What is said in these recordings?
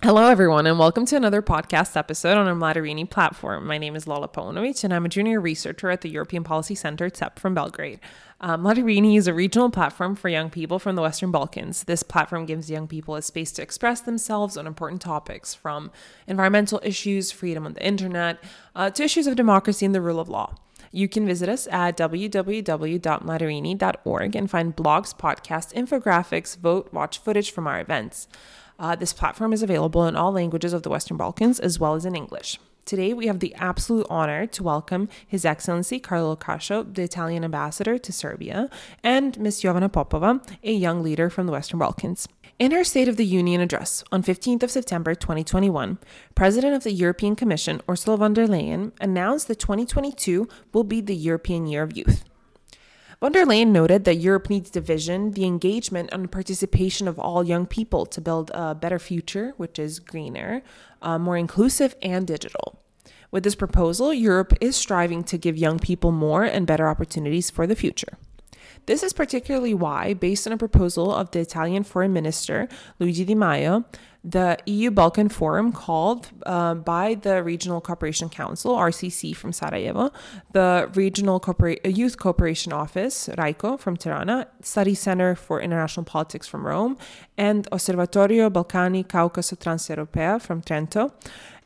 Hello, everyone, and welcome to another podcast episode on our Mladarini platform. My name is Lola Paunovic, and I'm a junior researcher at the European Policy Center, CEP, from Belgrade. Um, Mladarini is a regional platform for young people from the Western Balkans. This platform gives young people a space to express themselves on important topics from environmental issues, freedom on the internet, uh, to issues of democracy and the rule of law. You can visit us at www.mladarini.org and find blogs, podcasts, infographics, vote, watch footage from our events. Uh, this platform is available in all languages of the Western Balkans as well as in English. Today, we have the absolute honor to welcome His Excellency Carlo Cascio, the Italian ambassador to Serbia, and Ms. Jovana Popova, a young leader from the Western Balkans. In her State of the Union address on 15th of September 2021, President of the European Commission Ursula von der Leyen announced that 2022 will be the European Year of Youth. Von der Leyen noted that Europe needs the vision, the engagement, and participation of all young people to build a better future, which is greener, uh, more inclusive, and digital. With this proposal, Europe is striving to give young people more and better opportunities for the future. This is particularly why, based on a proposal of the Italian Foreign Minister Luigi Di Maio, the EU Balkan Forum, called uh, by the Regional Cooperation Council, RCC from Sarajevo, the Regional Corpora- Youth Cooperation Office, RYCO from Tirana, Study Center for International Politics from Rome, and Osservatorio Balcani Caucaso Transeuropa from Trento,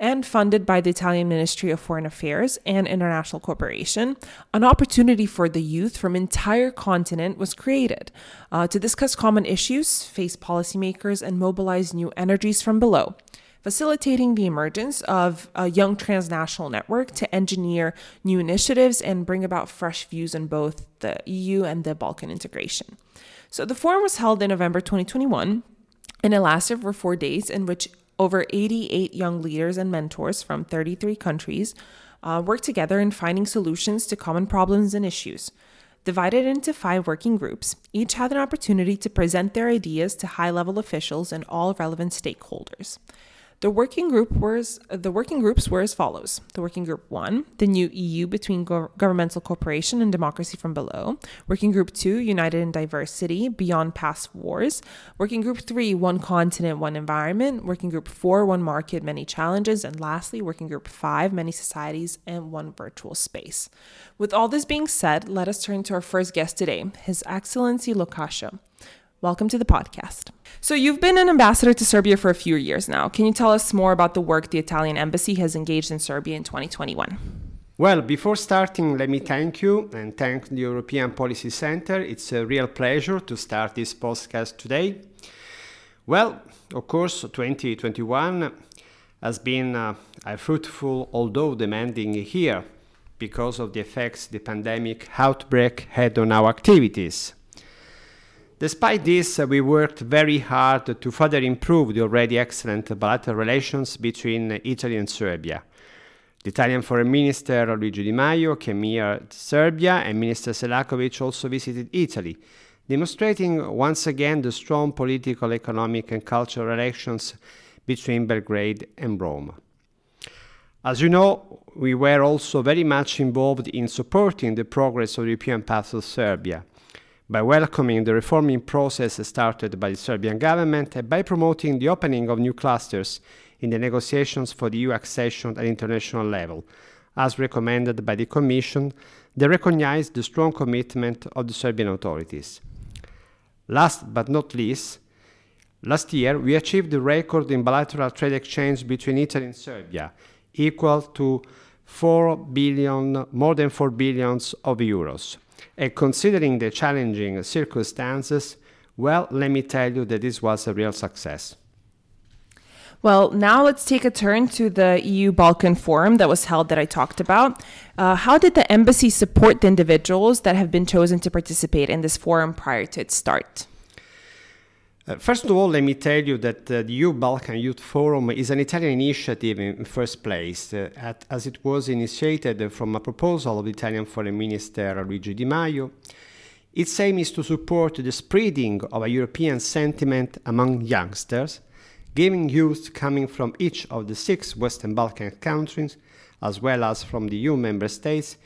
and funded by the Italian Ministry of Foreign Affairs and International Cooperation, an opportunity for the youth from entire continent was created uh, to discuss common issues, face policymakers, and mobilize new energies from below facilitating the emergence of a young transnational network to engineer new initiatives and bring about fresh views on both the EU and the Balkan integration. So the forum was held in November 2021 and it lasted for four days, in which over 88 young leaders and mentors from 33 countries uh, worked together in finding solutions to common problems and issues. Divided into five working groups, each had an opportunity to present their ideas to high level officials and all relevant stakeholders. The working group was the working groups were as follows: the working group one, the new EU between go- governmental cooperation and democracy from below; working group two, united in diversity beyond past wars; working group three, one continent, one environment; working group four, one market, many challenges; and lastly, working group five, many societies and one virtual space. With all this being said, let us turn to our first guest today, His Excellency Lo Cascio. Welcome to the podcast. So, you've been an ambassador to Serbia for a few years now. Can you tell us more about the work the Italian embassy has engaged in Serbia in 2021? Well, before starting, let me thank you and thank the European Policy Center. It's a real pleasure to start this podcast today. Well, of course, 2021 has been uh, a fruitful, although demanding year because of the effects the pandemic outbreak had on our activities. Despite this, uh, we worked very hard to further improve the already excellent bilateral relations between Italy and Serbia. The Italian Foreign Minister Luigi Di Maio came here to Serbia, and Minister Selakovic also visited Italy, demonstrating once again the strong political, economic, and cultural relations between Belgrade and Rome. As you know, we were also very much involved in supporting the progress of the European path of Serbia by welcoming the reforming process started by the Serbian government and by promoting the opening of new clusters in the negotiations for the EU accession at international level, as recommended by the Commission, they recognized the strong commitment of the Serbian authorities. Last but not least, last year we achieved a record in bilateral trade exchange between Italy and Serbia, equal to 4 billion, more than 4 billions of euros. And considering the challenging circumstances, well, let me tell you that this was a real success. Well, now let's take a turn to the EU Balkan Forum that was held that I talked about. Uh, how did the embassy support the individuals that have been chosen to participate in this forum prior to its start? Uh, first of all, let me tell you that uh, the EU Balkan Youth Forum is an Italian initiative in first place, uh, at, as it was initiated from a proposal of the Italian Foreign Minister Luigi Di Maio. Its aim is to support the spreading of a European sentiment among youngsters, giving youth coming from each of the six Western Balkan countries, as well as from the EU member states,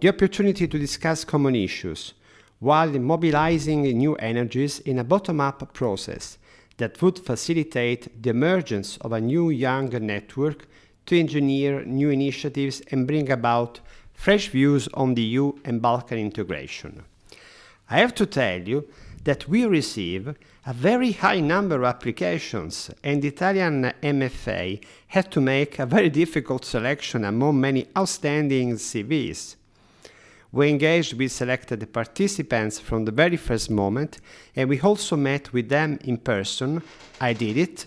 the opportunity to discuss common issues while mobilizing new energies in a bottom up process that would facilitate the emergence of a new young network to engineer new initiatives and bring about fresh views on the EU and Balkan integration. I have to tell you that we receive a very high number of applications, and the Italian MFA had to make a very difficult selection among many outstanding CVs. We engaged with selected participants from the very first moment, and we also met with them in person. I did it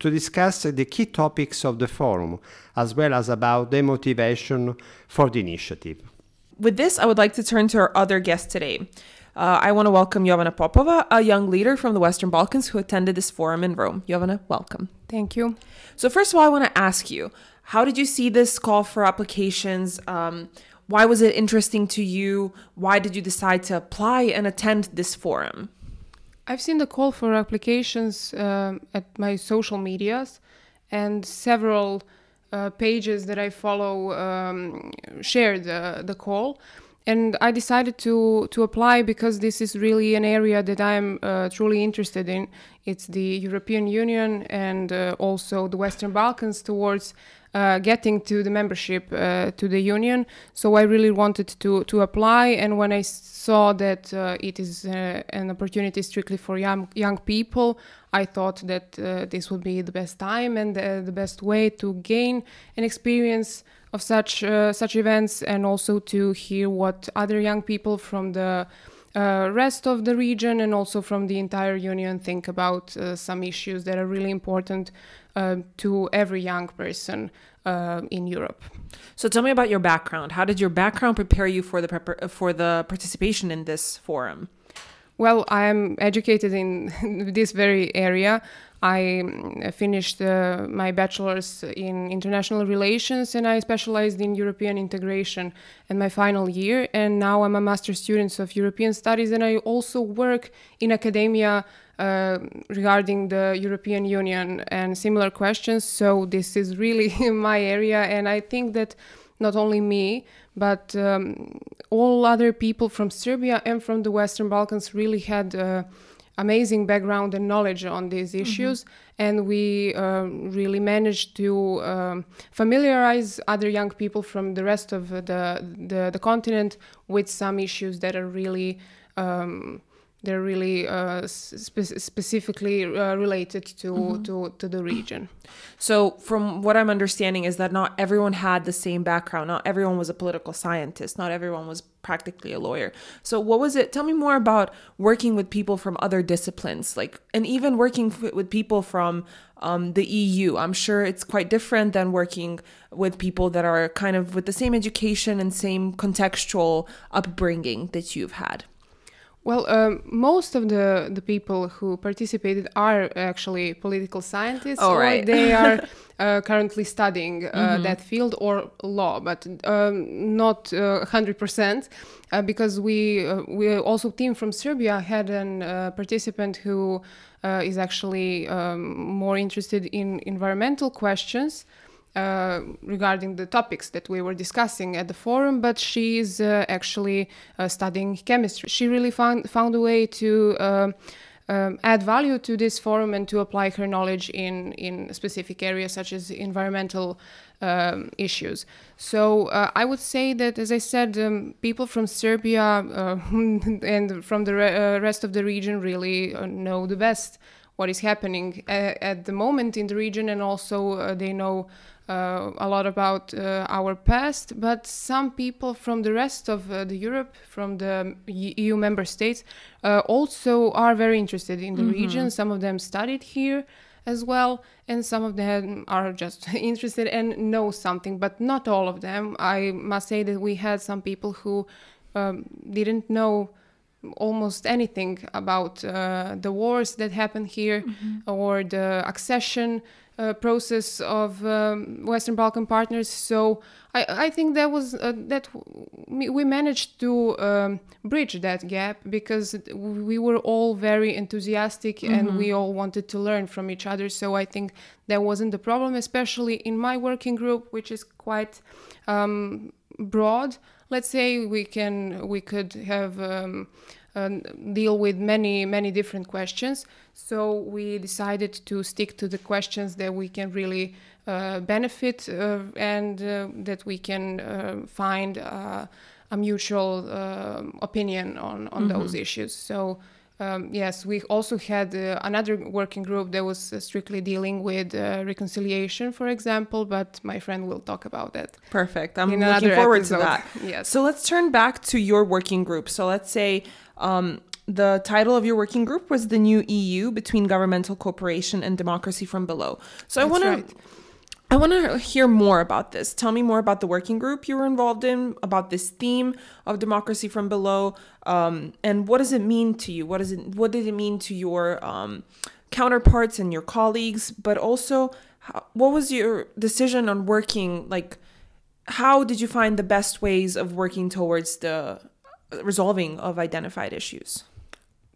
to discuss the key topics of the forum, as well as about the motivation for the initiative. With this, I would like to turn to our other guest today. Uh, I want to welcome Jovana Popova, a young leader from the Western Balkans who attended this forum in Rome. Jovana, welcome. Thank you. So, first of all, I want to ask you how did you see this call for applications? Um, why was it interesting to you? Why did you decide to apply and attend this forum? I've seen the call for applications um, at my social medias and several uh, pages that I follow um, shared the, the call. And I decided to, to apply because this is really an area that I'm uh, truly interested in. It's the European Union and uh, also the Western Balkans towards uh, getting to the membership uh, to the union. So I really wanted to to apply, and when I saw that uh, it is uh, an opportunity strictly for young young people, I thought that uh, this would be the best time and the best way to gain an experience of such uh, such events, and also to hear what other young people from the uh, rest of the region and also from the entire union think about uh, some issues that are really important uh, to every young person uh, in Europe. So tell me about your background. How did your background prepare you for the prepar- for the participation in this forum? Well, I'm educated in this very area. I mm, finished uh, my bachelor's in international relations and I specialized in European integration in my final year. And now I'm a master's student of European studies and I also work in academia uh, regarding the European Union and similar questions. So this is really my area, and I think that not only me, but um, all other people from Serbia and from the Western Balkans really had. Uh, amazing background and knowledge on these mm-hmm. issues mm-hmm. and we uh, really managed to um, familiarize other young people from the rest of the, the, the continent with some issues that are really um, they're really uh, spe- specifically uh, related to, mm-hmm. to to the region. So, from what I'm understanding, is that not everyone had the same background. Not everyone was a political scientist. Not everyone was practically a lawyer. So, what was it? Tell me more about working with people from other disciplines, like, and even working f- with people from um, the EU. I'm sure it's quite different than working with people that are kind of with the same education and same contextual upbringing that you've had. Well, um, most of the, the people who participated are actually political scientists, oh, or right. they are uh, currently studying uh, mm-hmm. that field or law, but um, not uh, hundred percent, uh, because we uh, we also team from Serbia had a uh, participant who is actually um, more interested in environmental questions. Uh, regarding the topics that we were discussing at the forum, but she is uh, actually uh, studying chemistry. She really found found a way to. Uh, um, add value to this forum and to apply her knowledge in, in specific areas such as environmental um, issues. So uh, I would say that, as I said, um, people from Serbia and from the re- rest of the region really know the best what is happening a- at the moment in the region, and also they know uh, a lot about uh, our past, but some people from the rest of uh, the Europe, from the EU member states, uh, also are very interested in the mm-hmm. region. Some of them studied here as well, and some of them are just interested and know something, but not all of them. I must say that we had some people who um, didn't know almost anything about uh, the wars that happened here mm-hmm. or the accession uh, process of um, Western Balkan partners. So I, I think that was uh, that we managed to um, bridge that gap because we were all very enthusiastic mm-hmm. and we all wanted to learn from each other. So I think that wasn't the problem, especially in my working group, which is quite um, broad. Let's say we can we could have um, deal with many many different questions. So we decided to stick to the questions that we can really uh, benefit uh, and uh, that we can uh, find uh, a mutual uh, opinion on on Mm-hmm. those issues. So. Um, yes, we also had uh, another working group that was uh, strictly dealing with uh, reconciliation, for example, but my friend will talk about that. Perfect. I'm looking forward episode. to that. Yes. So let's turn back to your working group. So let's say um, the title of your working group was the new EU between governmental cooperation and democracy from below. So I That's want right. to. I want to hear more about this. Tell me more about the working group you were involved in, about this theme of democracy from below, um, and what does it mean to you? What is it? What did it mean to your um, counterparts and your colleagues? But also, how, what was your decision on working? Like, how did you find the best ways of working towards the resolving of identified issues?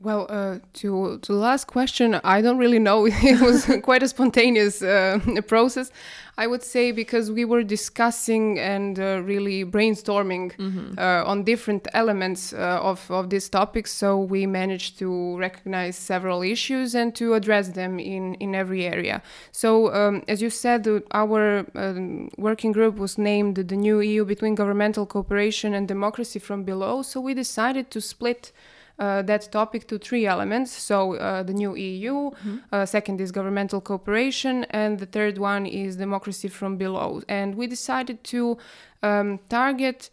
Well, uh, to to the last question, I don't really know. it was quite a spontaneous uh, process, I would say, because we were discussing and uh, really brainstorming uh, on different elements uh, of of this topic. So we managed to recognize several issues and to address them in in every area. So, um, as you said, our um, working group was named the new EU between governmental cooperation and democracy from below. So we decided to split uh, that topic to three elements. So uh, the new EU, uh, second is governmental cooperation, and the third one is democracy from below. And we decided to um, target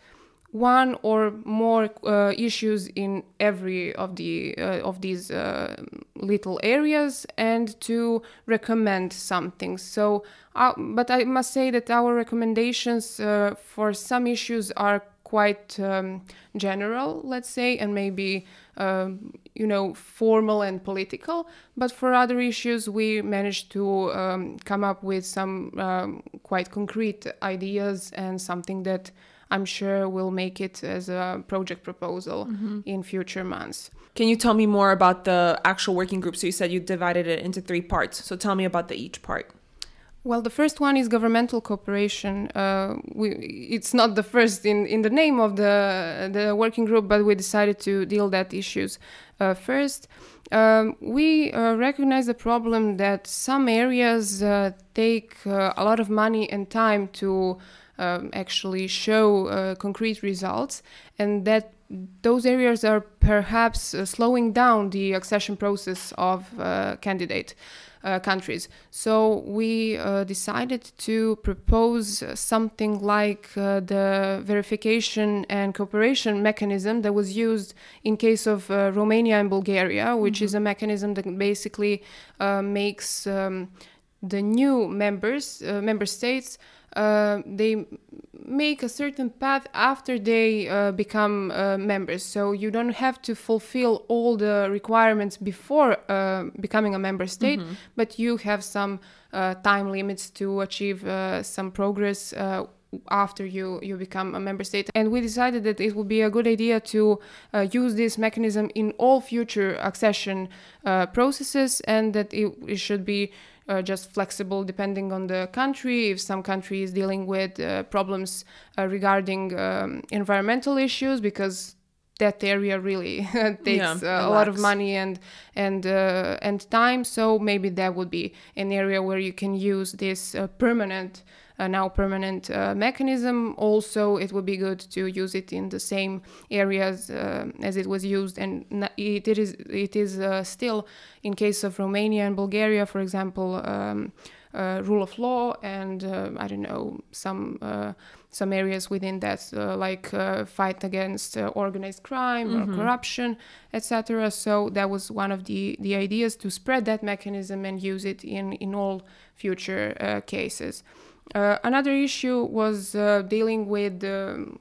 one or more uh, issues in every of the uh, of these uh, little areas and to recommend something so uh, but i must say that our recommendations uh, for some issues are quite um, general let's say and maybe um, you know formal and political but for other issues we managed to um, come up with some um, quite concrete ideas and something that I'm sure will make it as a project proposal in future months. Can you tell me more about the actual working group? So you said you divided it into three parts. So tell me about the each part. Well, the first one is governmental cooperation. Uh, we, it's not the first in, in the name of the the working group, but we decided to deal that issues uh, first. Um, we uh, recognize the problem that some areas uh, take uh, a lot of money and time to um, actually show uh, concrete results, and that those areas are perhaps slowing down the accession process of uh, candidate uh, countries. So we uh, decided to propose something like uh, the verification and cooperation mechanism that was used in case of uh, Romania and Bulgaria, which is a mechanism that basically uh, makes um, the new members, uh, member states, uh, they make a certain path after they uh, become uh, members. So you don't have to fulfill all the requirements before uh, becoming a member state, but you have some uh, time limits to achieve uh, some progress. Uh, after you you become a member state and we decided that it would be a good idea to uh, use this mechanism in all future accession uh, processes and that it, it should be uh, just flexible depending on the country. If some country is dealing with uh, problems uh, regarding um, environmental issues, because that area really takes Yeah, uh, a lot of money and and uh, and time. So maybe that would be an area where you can use this uh, permanent. Uh, now permanent uh, mechanism. Also, it would be good to use it in the same areas uh, as it was used, and it, it is it is uh, still in case of Romania and Bulgaria, for example, um, uh, rule of law, and uh, I don't know some uh, some areas within that, uh, like uh, fight against uh, organized crime or corruption, etc. So that was one of the the ideas to spread that mechanism and use it in in all future uh, cases. Uh, another issue was uh, dealing with um,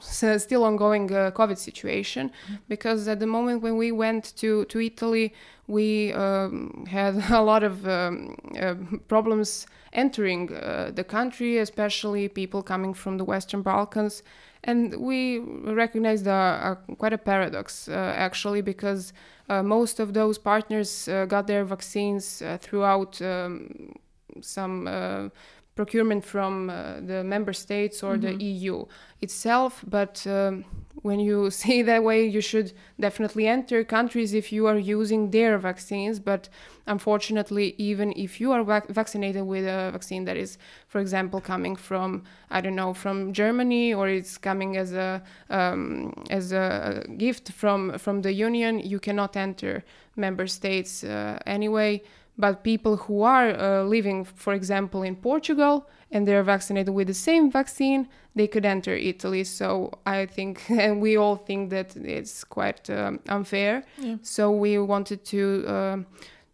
still ongoing uh, COVID situation because at the moment when we went to, to Italy, we um, had a lot of um, uh, problems entering uh, the country, especially people coming from the Western Balkans. And we recognized a, a, quite a paradox uh, actually because uh, most of those partners uh, got their vaccines uh, throughout um, some uh, procurement from uh, the member states or the EU itself, but um, when you see that way, you should definitely enter countries if you are using their vaccines. But unfortunately, even if you are vac- vaccinated with a vaccine that is, for example, coming from I don't know from Germany or it's coming as a um, as a gift from from the Union, you cannot enter member states uh, anyway. But people who are uh, living, for example, in Portugal and they're vaccinated with the same vaccine, they could enter Italy. So I think, and we all think that it's quite um, unfair. Yeah. So we wanted to. Um,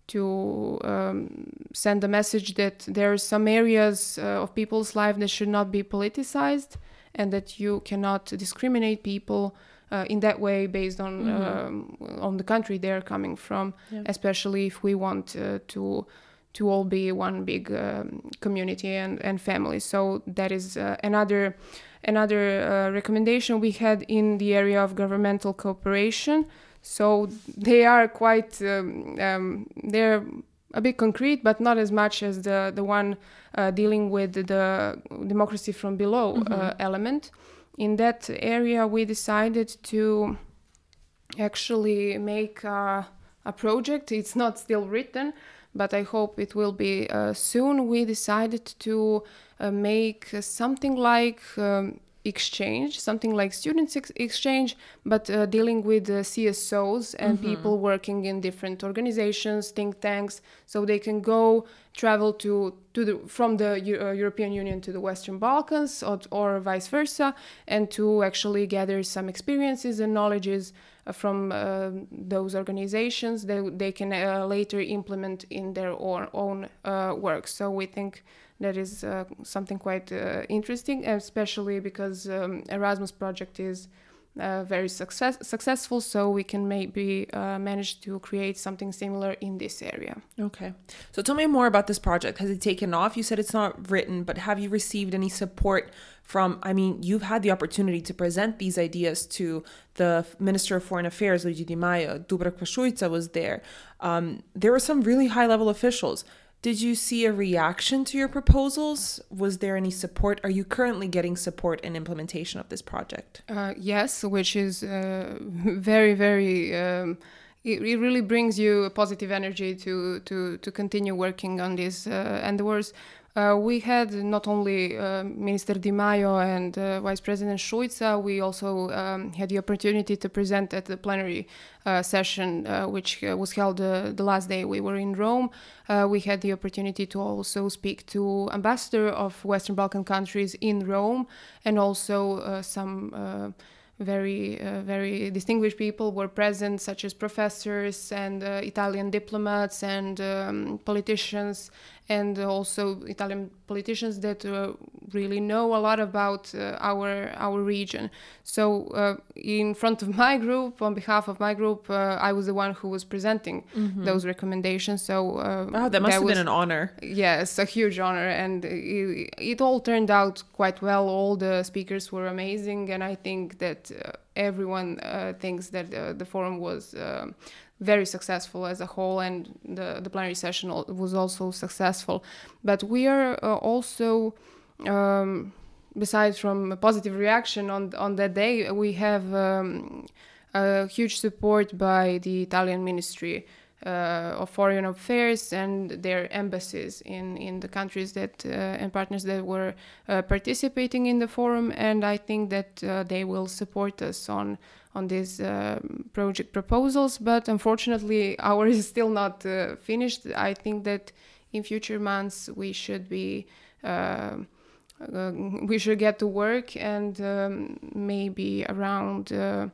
to um, send a message that there are some areas uh, of people's life that should not be politicized and that you cannot discriminate people uh, in that way based on um, on the country they're coming from Yeah. especially if we want uh, to to all be one big um, community and, and family. So that is uh, another another uh, recommendation we had in the area of governmental cooperation. So they are quite um, um, they're a bit concrete but not as much as the the one uh, dealing with the democracy from below uh, element in that area we decided to actually make uh, a project. It's not still written but i hope it will be uh, soon. We decided to uh, make something like um, exchange something like students ex- exchange but uh, dealing with uh, csos and people working in different organizations think tanks so they can go travel to to the from the uh, European Union to the Western Balkans or, or vice versa and to actually gather some experiences and knowledges uh, from uh, those organizations. That they can uh, later implement in their own, own uh, work. So we think that is uh, something quite uh, interesting especially because um, Erasmus project is uh, very success- successful so we can maybe uh, manage to create something similar in this area Okay. So tell me more about this project. Has it taken off? You said it's not written, but have you received any support from? I mean, you've had the opportunity to present these ideas to the Minister of Foreign Affairs, Luigi Di Maio. Dubravka Šuica was there. Um, there were some really high level officials. Did you see a reaction to your proposals? Was there any support? Are you currently getting support in implementation of this project? Uh, yes, which is uh, very, very. Um, it, really brings you a positive energy to to to continue working on this. Uh, and there was. Uh, we had not only uh, Minister Di Maio and uh, Vice President Šuica, we also um, had the opportunity to present at the plenary uh, session, uh, which uh, was held the last day we were in Rome. We had the opportunity to also speak to ambassador of Western Balkan countries in Rome, and also some very uh, very distinguished people were present, such as professors and uh, Italian diplomats and um, politicians, and also Italian politicians that uh, really know a lot about uh, our our region. So, uh, in front of my group, on behalf of my group, uh, I was the one who was presenting those recommendations. So, uh, Wow, that must have was- been an honor. Yes, a huge honor, and it, it all turned out quite well. All the speakers were amazing, and I think that uh, everyone uh, thinks that uh, the forum was um very successful as a whole, and the the plenary session was also successful. But we are uh, also. Um, besides from a positive reaction on on that day, we have um, a huge support by the Italian Ministry of Foreign Affairs and their embassies in, in the countries that uh, and partners that were uh, participating in the forum, and I think that uh, they will support us on on these um project proposals. But unfortunately, ours is still not uh, finished. I think that in future months we should be. uh, we should get to work and um, maybe around uh,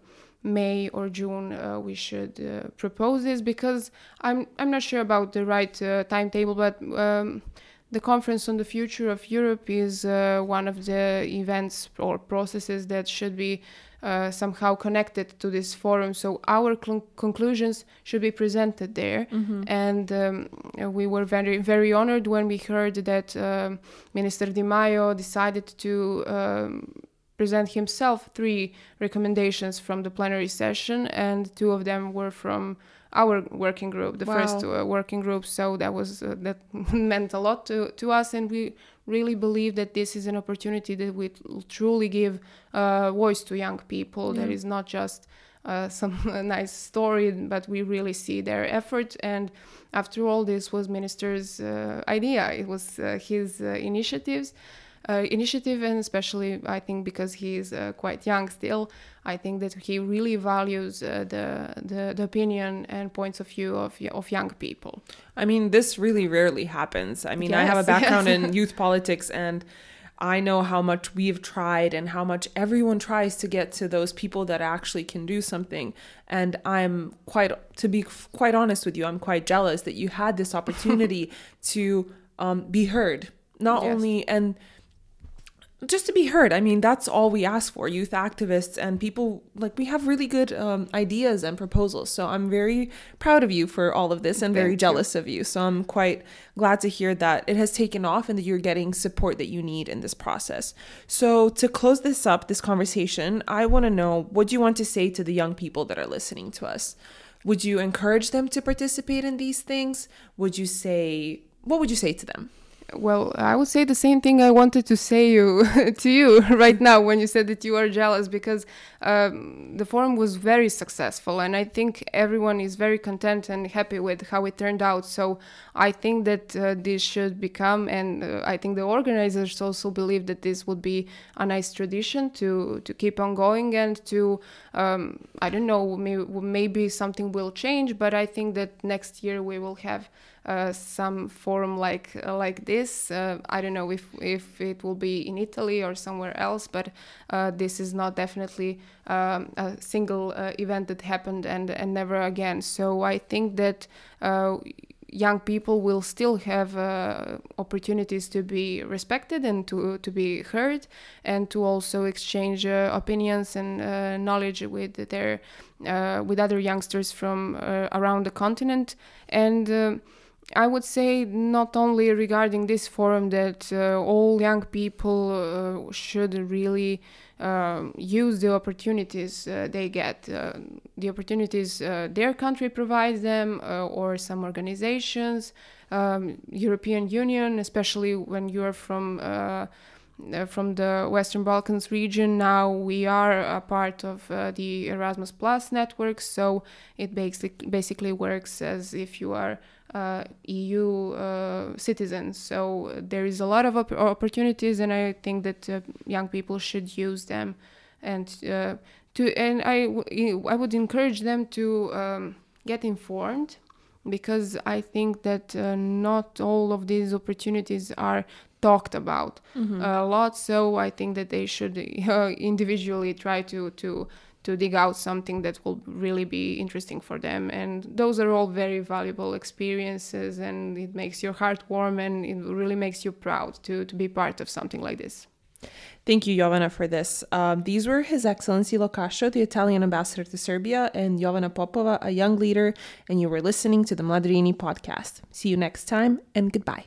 May or June uh, we should uh, propose this because I'm I'm not sure about the right uh, timetable, but um, the conference on the future of Europe is uh, one of the events or processes that should be uh, somehow connected to this forum. So our cl- conclusions should be presented there, and um, we were very very honored when we heard that um, Minister Di Maio decided to. Present himself three recommendations from the plenary session, and two of them were from our working group, the Wow. first uh, working group. So that was uh, that meant a lot to, to us, and we really believe that this is an opportunity that we truly give uh, voice to young people. That Yeah. is not just uh, some nice story, but we really see their effort. And after all, this was minister's uh, idea. It was uh, his uh, initiatives. Uh, initiative and especially I think because he is uh, quite young still, I think that he really values uh, the, the the opinion and points of view of of young people. I mean, this really rarely happens. I mean, I have a background yes. in youth politics and I know how much we've tried and how much everyone tries to get to those people that actually can do something. And I'm quite, to be quite honest with you, I'm quite jealous that you had this opportunity to um, be heard. Not Yes. only, and just to be heard. I mean, that's all we ask for youth activists and people like we have really good um, ideas and proposals. So I'm very proud of you for all of this and very Thank you. jealous of you. So I'm quite glad to hear that it has taken off and that you're getting support that you need in this process. So to close this up, this conversation, I want to know what do you want to say to the young people that are listening to us? Would you encourage them to participate in these things? Would you say, what would you say to them? Well, I would say the same thing I wanted to say you to you right now when you said that you are jealous because um, the forum was very successful and I think everyone is very content and happy with how it turned out. So I think that uh, this should become, and uh, I think the organizers also believe that this would be a nice tradition to to keep on going and to um, I don't know maybe, maybe something will change, but I think that next year we will have uh, some forum like uh, like this. Uh, I don't know if if it will be in Italy or somewhere else, but this is not definitely um, a single event that happened and and never again. So I think that. Young people will still have uh, opportunities to be respected and to, to be heard and to also exchange uh, opinions and uh, knowledge with their with other youngsters from around the continent and um I would say not only regarding this forum that uh, all young people uh, should really um, use the opportunities uh, they get, uh, the opportunities uh, their country provides them, uh, or some organizations, um, European Union, especially when you are from. From the Western Balkans region. Now we are a part of the Erasmus Plus network, so it basic- basically works as if you are EU uh, citizens. So there is a lot of op- opportunities, and I think that uh, young people should use them, and uh, to and I w- I would encourage them to um, get informed. Because I think that uh, not all of these opportunities are talked about a lot, so I think that they should uh, individually try to to to dig out something that will really be interesting for them and those are all very valuable experiences and it makes your heart warm and it really makes you proud to to be part of something like this Thank you, Jovana, for this. Um, these were His Excellency Lo Cascio, the Italian ambassador to Serbia, and Jovana Popova, a young leader, and you were listening to the Mladrini podcast. See you next time, and goodbye.